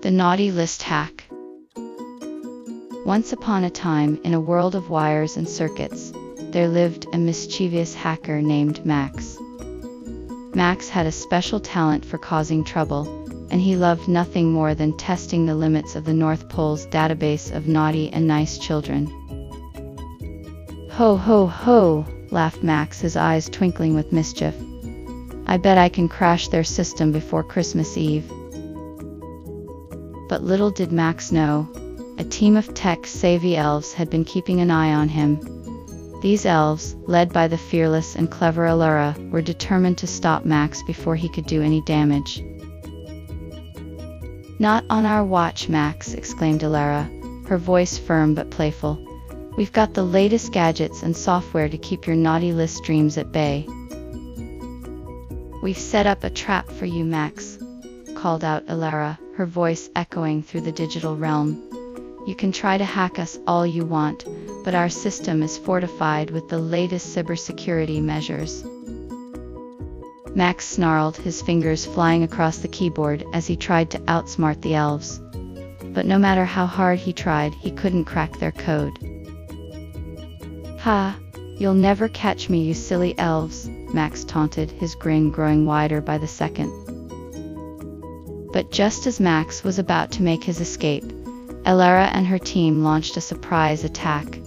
The Naughty List Hack Once upon a time, in a world of wires and circuits, there lived a mischievous hacker named Max. Max had a special talent for causing trouble, and he loved nothing more than testing the limits of the North Pole's database of naughty and nice children. Ho ho ho, laughed Max, his eyes twinkling with mischief. I bet I can crash their system before Christmas Eve. But little did Max know, a team of tech-savvy elves had been keeping an eye on him. These elves, led by the fearless and clever Elara, were determined to stop Max before he could do any damage. Not on our watch, Max, exclaimed Elara, her voice firm but playful. We've got the latest gadgets and software to keep your naughty list dreams at bay. We've set up a trap for you, Max, called out Elara, her voice echoing through the digital realm. You can try to hack us all you want, but our system is fortified with the latest cybersecurity measures. Max snarled, his fingers flying across the keyboard as he tried to outsmart the elves. But no matter how hard he tried, he couldn't crack their code. Ha! You'll never catch me, you silly elves, Max taunted, his grin growing wider by the second. But just as Max was about to make his escape, Elara and her team launched a surprise attack.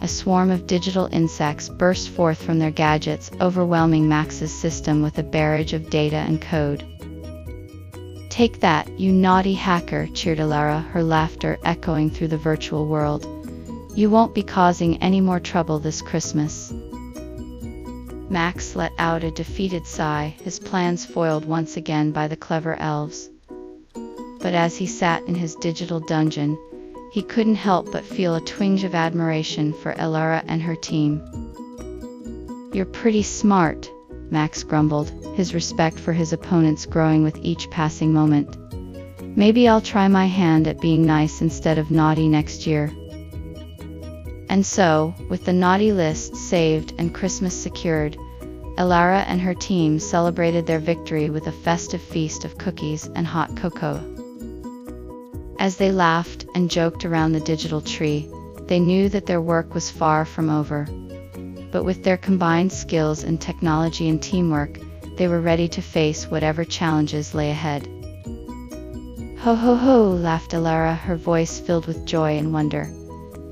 A swarm of digital insects burst forth from their gadgets, overwhelming Max's system with a barrage of data and code. Take that, you naughty hacker, cheered Elara, her laughter echoing through the virtual world. You won't be causing any more trouble this Christmas. Max let out a defeated sigh, his plans foiled once again by the clever elves. But as he sat in his digital dungeon, he couldn't help but feel a twinge of admiration for Elara and her team. You're pretty smart, Max grumbled, his respect for his opponents growing with each passing moment. Maybe I'll try my hand at being nice instead of naughty next year. And so, with the naughty list saved and Christmas secured, Elara and her team celebrated their victory with a festive feast of cookies and hot cocoa. As they laughed and joked around the digital tree, they knew that their work was far from over. But with their combined skills in technology and teamwork, they were ready to face whatever challenges lay ahead. Ho ho ho, laughed Elara, her voice filled with joy and wonder.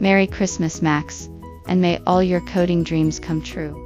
Merry Christmas, Max, and may all your coding dreams come true.